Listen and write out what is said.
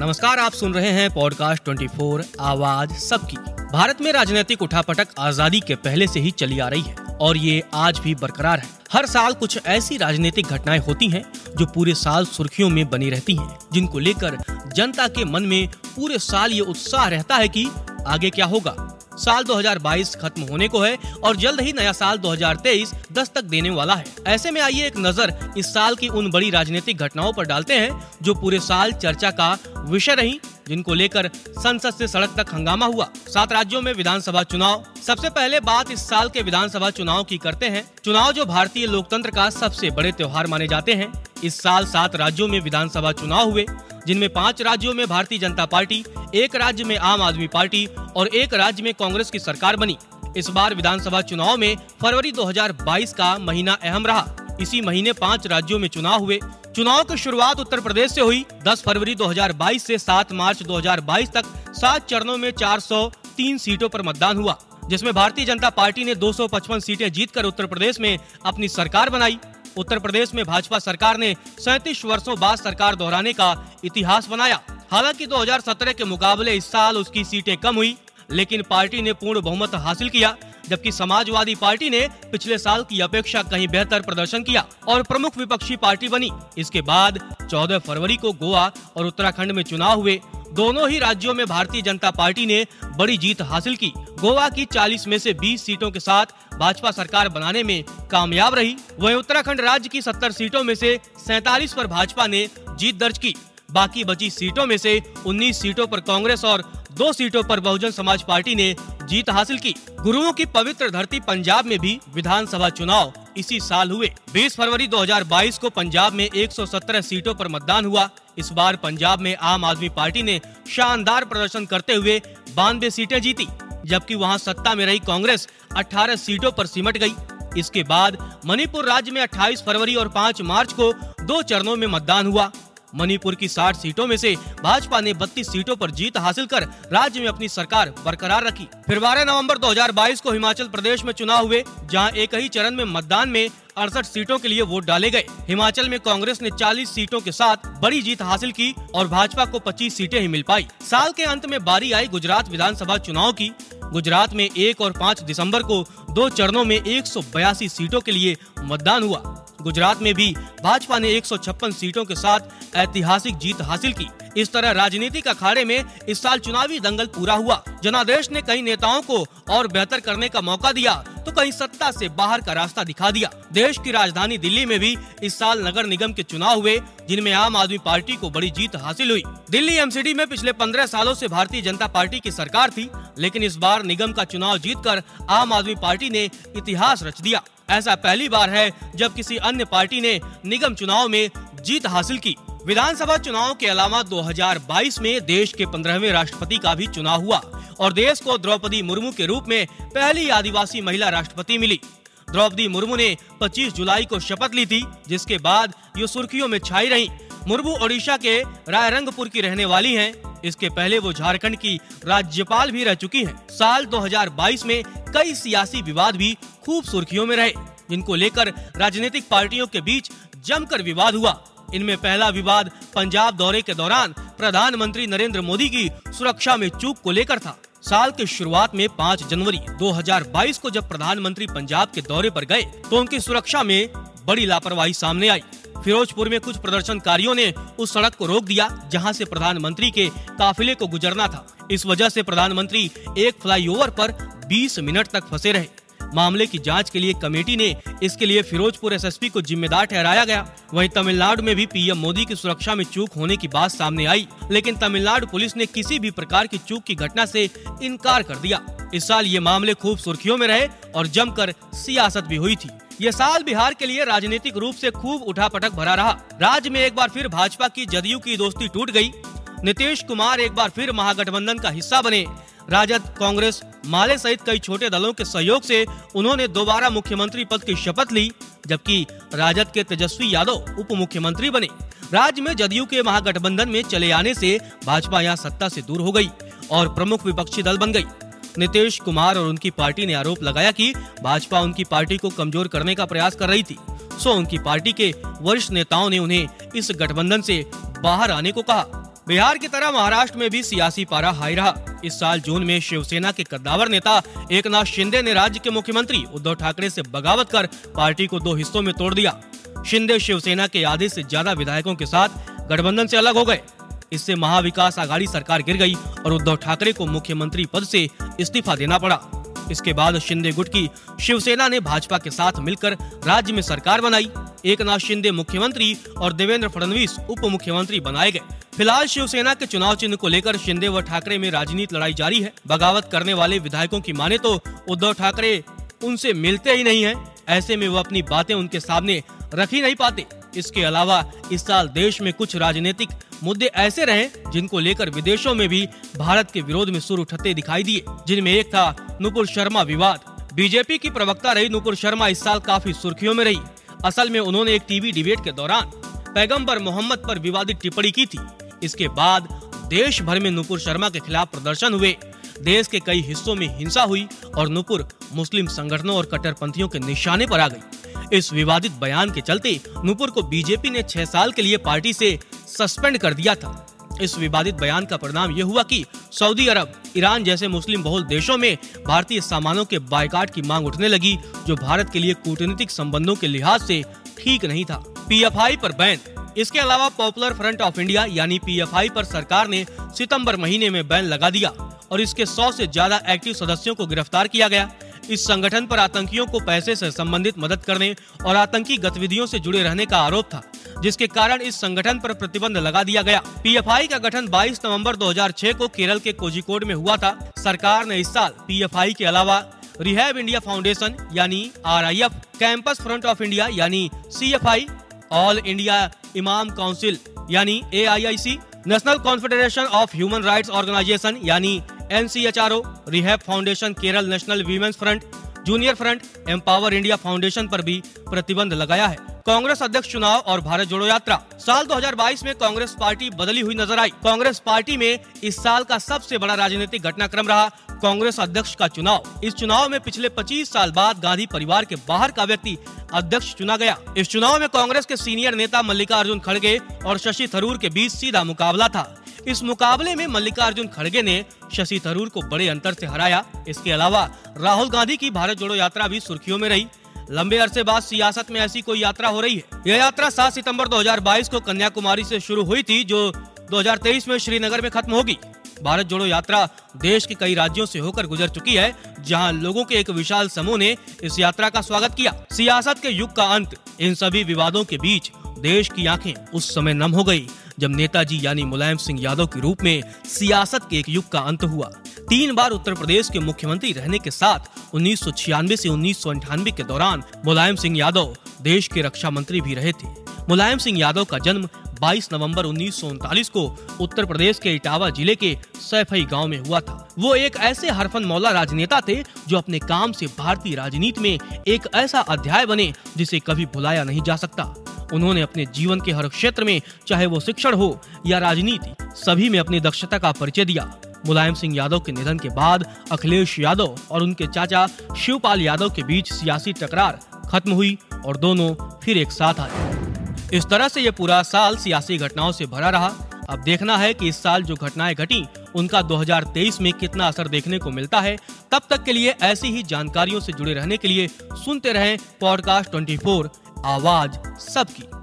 नमस्कार, आप सुन रहे हैं पॉडकास्ट 24 आवाज़ सबकी। भारत में राजनीतिक उठापटक आज़ादी के पहले से ही चली आ रही है और ये आज भी बरकरार है। हर साल कुछ ऐसी राजनीतिक घटनाएँ होती हैं जो पूरे साल सुर्खियों में बनी रहती हैं, जिनको लेकर जनता के मन में पूरे साल ये उत्साह रहता है कि आगे क्या होगा। साल 2022 खत्म होने को है और जल्द ही नया साल 2023 दस्तक देने वाला है। ऐसे में आइए एक नज़र इस साल की उन बड़ी राजनीतिक घटनाओं पर डालते हैं, जो पूरे साल चर्चा का विषय रही, जिनको लेकर संसद से सड़क तक हंगामा हुआ। सात राज्यों में विधानसभा चुनाव। सबसे पहले बात इस साल के विधानसभा चुनाव की करते हैं। चुनाव जो भारतीय लोकतंत्र का सबसे बड़े त्योहार माने जाते हैं। इस साल सात राज्यों में विधानसभा चुनाव हुए। जिनमें पाँच राज्यों में भारतीय जनता पार्टी, एक राज्य में आम आदमी पार्टी और एक राज्य में कांग्रेस की सरकार बनी। इस बार विधानसभा चुनाव में फरवरी 2022 का महीना अहम रहा। इसी महीने पाँच राज्यों में चुनाव हुए। चुनाव की शुरुआत उत्तर प्रदेश से हुई। 10 फरवरी 2022 से 7 मार्च 2022 तक सात चरणों में 403 सीटों पर मतदान हुआ, जिसमें भारतीय जनता पार्टी ने 255 सीटें जीतकर उत्तर प्रदेश में अपनी सरकार बनाई। उत्तर प्रदेश में भाजपा सरकार ने सैतीस वर्षों बाद सरकार दोहराने का इतिहास बनाया। हालाँकि 2017 के मुकाबले इस साल उसकी सीटें कम हुई, लेकिन पार्टी ने पूर्ण बहुमत हासिल किया, जबकि समाजवादी पार्टी ने पिछले साल की अपेक्षा कहीं बेहतर प्रदर्शन किया और प्रमुख विपक्षी पार्टी बनी। इसके बाद 14 फरवरी को गोवा और उत्तराखंड में चुनाव हुए। दोनों ही राज्यों में भारतीय जनता पार्टी ने बड़ी जीत हासिल की। गोवा की 40 में से 20 सीटों के साथ भाजपा सरकार बनाने में कामयाब रही। वहीं उत्तराखंड राज्य की 70 सीटों में से सैतालीस पर भाजपा ने जीत दर्ज की। बाकी बची सीटों में से 19 सीटों पर कांग्रेस और दो सीटों पर बहुजन समाज पार्टी ने जीत हासिल की। गुरुओं की पवित्र धरती पंजाब में भी विधानसभा चुनाव इसी साल हुए। 20 फरवरी 2022 को पंजाब में 117 सीटों पर मतदान हुआ। इस बार पंजाब में आम आदमी पार्टी ने शानदार प्रदर्शन करते हुए बानवे सीटें जीती, जबकि वहाँ सत्ता में रही कांग्रेस 18 सीटों पर सिमट गई। इसके बाद मणिपुर राज्य में 28 फरवरी और 5 मार्च को दो चरणों में मतदान हुआ। मणिपुर की 60 सीटों में से भाजपा ने 32 सीटों पर जीत हासिल कर राज्य में अपनी सरकार बरकरार रखी। फिर बारह नवंबर 2022 को हिमाचल प्रदेश में चुनाव हुए, जहाँ एक ही चरण में मतदान में अड़सठ सीटों के लिए वोट डाले गए। हिमाचल में कांग्रेस ने 40 सीटों के साथ बड़ी जीत हासिल की और भाजपा को 25 सीटें ही मिल पाई। साल के अंत में बारी आई गुजरात विधानसभा चुनाव की। गुजरात में एक और पाँच दिसंबर को दो चरणों में एक सौ बयासी सीटों के लिए मतदान हुआ। गुजरात में भी भाजपा ने एक सौ छप्पन सीटों के साथ ऐतिहासिक जीत हासिल की। इस तरह राजनीतिक अखाड़े में इस साल चुनावी दंगल पूरा हुआ। जनादेश ने कई नेताओं को और बेहतर करने का मौका दिया तो कहीं सत्ता से बाहर का रास्ता दिखा दिया। देश की राजधानी दिल्ली में भी इस साल नगर निगम के चुनाव हुए, जिनमें आम आदमी पार्टी को बड़ी जीत हासिल हुई। दिल्ली एमसीडी में पिछले पंद्रह सालों से भारतीय जनता पार्टी की सरकार थी, लेकिन इस बार निगम का चुनाव जीतकर आम आदमी पार्टी ने इतिहास रच दिया। ऐसा पहली बार है जब किसी अन्य पार्टी ने निगम चुनाव में जीत हासिल की। विधानसभा चुनाव के अलावा 2022 में देश के पंद्रहवें राष्ट्रपति का भी चुनाव हुआ और देश को द्रौपदी मुर्मू के रूप में पहली आदिवासी महिला राष्ट्रपति मिली द्रौपदी मुर्मू ने 25 जुलाई को शपथ ली थी, जिसके बाद ये सुर्खियों में छाई रही मुर्मू ओडिशा के रायरंगपुर की रहने वाली हैं। इसके पहले वो झारखंड की राज्यपाल भी रह चुकी हैं। साल 2022 में कई सियासी विवाद भी खूब सुर्खियों में रहे, जिनको लेकर राजनीतिक पार्टियों के बीच जमकर विवाद हुआ इनमें पहला विवाद पंजाब दौरे के दौरान प्रधानमंत्री नरेंद्र मोदी की सुरक्षा में चूक को लेकर था। साल के शुरुआत में 5 जनवरी 2022 को जब प्रधानमंत्री पंजाब के दौरे पर गए तो उनकी सुरक्षा में बड़ी लापरवाही सामने आई। फिरोजपुर में कुछ प्रदर्शनकारियों ने उस सड़क को रोक दिया, जहाँ से प्रधानमंत्री के काफिले को गुजरना था। इस वजह से प्रधानमंत्री एक फ्लाईओवर पर 20 मिनट तक फंसे रहे। मामले की जाँच के लिए कमेटी ने इसके लिए फिरोजपुर एसएसपी को जिम्मेदार ठहराया गया। वहीं तमिलनाडु में भी पीएम मोदी की सुरक्षा में चूक होने की बात सामने आई, लेकिन तमिलनाडु पुलिस ने किसी भी प्रकार की चूक की घटना से इनकार कर दिया। इस साल ये मामले खूब सुर्खियों में रहे और जमकर सियासत भी हुई थी। ये साल बिहार के लिए राजनीतिक रूप से खूब उठापटक भरा रहा। राज्य में एक बार फिर भाजपा की जदयू की दोस्ती टूट गई। नीतीश कुमार एक बार फिर महागठबंधन का हिस्सा बने। राजद, कांग्रेस माले सहित कई छोटे दलों के सहयोग से उन्होंने दोबारा मुख्यमंत्री पद की शपथ ली, जबकि राजद के तेजस्वी यादव उप मुख्यमंत्री बने। राज्य में जदयू के महागठबंधन में चले आने से भाजपा यहाँ सत्ता से दूर हो गई और प्रमुख विपक्षी दल बन गई। नीतीश कुमार और उनकी पार्टी ने आरोप लगाया कि भाजपा उनकी पार्टी को कमज़ोर करने का प्रयास कर रही थी। सो उनकी पार्टी के वरिष्ठ नेताओं ने उन्हें इस गठबंधन से बाहर आने को कहा। बिहार की तरह महाराष्ट्र में भी सियासी पारा हाई रहा। इस साल जून में शिवसेना के कद्दावर नेता एक नाथ शिंदे ने राज्य के मुख्यमंत्री उद्धव ठाकरे से बगावत कर पार्टी को दो हिस्सों में तोड़ दिया। शिंदे शिवसेना के आधे से ज़्यादा विधायकों के साथ गठबंधन से अलग हो गए। इससे महाविकास आघाड़ी सरकार गिर गई और उद्धव ठाकरे को मुख्यमंत्री पद से इस्तीफा देना पड़ा। इसके बाद शिंदे गुट की शिवसेना ने भाजपा के साथ मिलकर राज्य में सरकार बनाई। एक नाथ शिंदे मुख्यमंत्री और देवेंद्र फडणवीस उप मुख्यमंत्री बनाए गए। फ़िलहाल शिवसेना के चुनाव चिन्ह को लेकर शिंदे व ठाकरे में राजनीति लड़ाई जारी है। बगावत करने वाले विधायकों की माने तो उद्धव ठाकरे उनसे मिलते ही नहीं है। ऐसे में वो अपनी बातें उनके सामने रख ही नहीं पाते। इसके अलावा इस साल देश में कुछ राजनीतिक मुद्दे ऐसे रहे जिनको लेकर विदेशों में भी भारत के विरोध में सुर उठते दिखाई दिए, जिनमें एक था नुपुर शर्मा विवाद। बीजेपी की प्रवक्ता रही नुपुर शर्मा इस साल काफ़ी सुर्खियों में रही। असल में उन्होंने एक टीवी डिबेट के दौरान पैगंबर मोहम्मद पर विवादित टिप्पणी की थी। इसके बाद देश भर में नुपुर शर्मा के खिलाफ प्रदर्शन हुए। देश के कई हिस्सों में हिंसा हुई और नुपुर मुस्लिम संगठनों और कट्टरपंथियों के निशाने पर आ गई। इस विवादित बयान के चलते नुपुर को बीजेपी ने छह साल के लिए पार्टी से सस्पेंड कर दिया था। इस विवादित बयान का परिणाम ये हुआ कि सऊदी अरब, ईरान जैसे मुस्लिम बहुल देशों में भारतीय सामानों के बायकाट की मांग उठने लगी, जो भारत के लिए कूटनीतिक संबंधों के लिहाज से ठीक नहीं था। पीएफआई पर बैन इसके अलावा पॉपुलर फ्रंट ऑफ़ इंडिया यानी पीएफआई पर सरकार ने सितंबर महीने में बैन लगा दिया और इसके 100 से ज़्यादा एक्टिव सदस्यों को गिरफ़्तार किया गया। इस संगठन पर आतंकियों को पैसे से संबंधित मदद करने और आतंकी गतिविधियों से जुड़े रहने का आरोप था, जिसके कारण इस संगठन पर प्रतिबंध लगा दिया गया। पीएफआई का गठन 22 नवंबर 2006 को केरल के कोजिकोड में हुआ था। सरकार ने इस साल पीएफआई के अलावा रिहैब इंडिया फाउंडेशन यानी RIF, campus front of India यानी CFI, all India imam council, यानी AIIC national confederation of human rights organisation, यानी N C H R O rehab foundation, Kerala national women's front, junior front, empower India foundation पर भी प्रतिबंध लगाया है। कांग्रेस अध्यक्ष चुनाव और भारत जोड़ो यात्रा। साल 2022 में कांग्रेस पार्टी बदली हुई नज़र आई। कांग्रेस पार्टी में इस साल का सबसे बड़ा राजनीतिक घटनाक्रम रहा कांग्रेस अध्यक्ष का चुनाव। इस चुनाव में पिछले 25 साल बाद गांधी परिवार के बाहर का व्यक्ति अध्यक्ष चुना गया। इस चुनाव में कांग्रेस के सीनियर नेता मल्लिकार्जुन खड़गे और शशि थरूर के बीच सीधा मुकाबला था। इस मुकाबले में मल्लिकार्जुन खड़गे ने शशि थरूर को बड़े अंतर से हराया। इसके अलावा राहुल गांधी की भारत जोड़ो यात्रा भी सुर्खियों में रही। लंबे अरसे बाद सियासत में ऐसी कोई यात्रा हो रही है? यह यात्रा 7 सितंबर 2022 को कन्याकुमारी से शुरू हुई थी, जो 2023 में श्रीनगर में खत्म होगी। भारत जोड़ो यात्रा देश के कई राज्यों से होकर गुजर चुकी है, जहाँ लोगों के एक विशाल समूह ने इस यात्रा का स्वागत किया। सियासत के युग का अंत, इन सभी विवादों के बीच देश की आँखें उस समय नम हो गई, जब नेताजी यानी मुलायम सिंह यादव के रूप में सियासत के एक युग का अंत हुआ। तीन बार उत्तर प्रदेश के मुख्यमंत्री रहने के साथ उन्नीस से उन्नीस के दौरान मुलायम सिंह यादव देश के रक्षा मंत्री भी रहे थे। मुलायम सिंह यादव का जन्म 22 नवंबर उन्नीस सौ उनतालीस को उत्तर प्रदेश के इटावा ज़िले के सैफई गाँव में हुआ था। वो एक ऐसे हरफन मौला राजनेता थे जो अपने काम से भारतीय राजनीति में एक ऐसा अध्याय बने जिसे कभी भुलाया नहीं जा सकता। उन्होंने अपने जीवन के हर क्षेत्र में, चाहे वो शिक्षण हो या राजनीति, सभी में अपनी दक्षता का परिचय दिया। मुलायम सिंह यादव के निधन के बाद अखिलेश यादव और उनके चाचा शिवपाल यादव के बीच सियासी टकरार खत्म हुई और दोनों फिर एक साथ आए। इस तरह से ये पूरा साल सियासी घटनाओं से भरा रहा। अब देखना है कि इस साल जो घटनाएँ घटी, उनका 2023 में कितना असर देखने को मिलता है। तब तक के लिए ऐसी ही जानकारियों से जुड़े रहने के लिए सुनते रहें पॉडकास्ट 24 आवाज़ सबकी।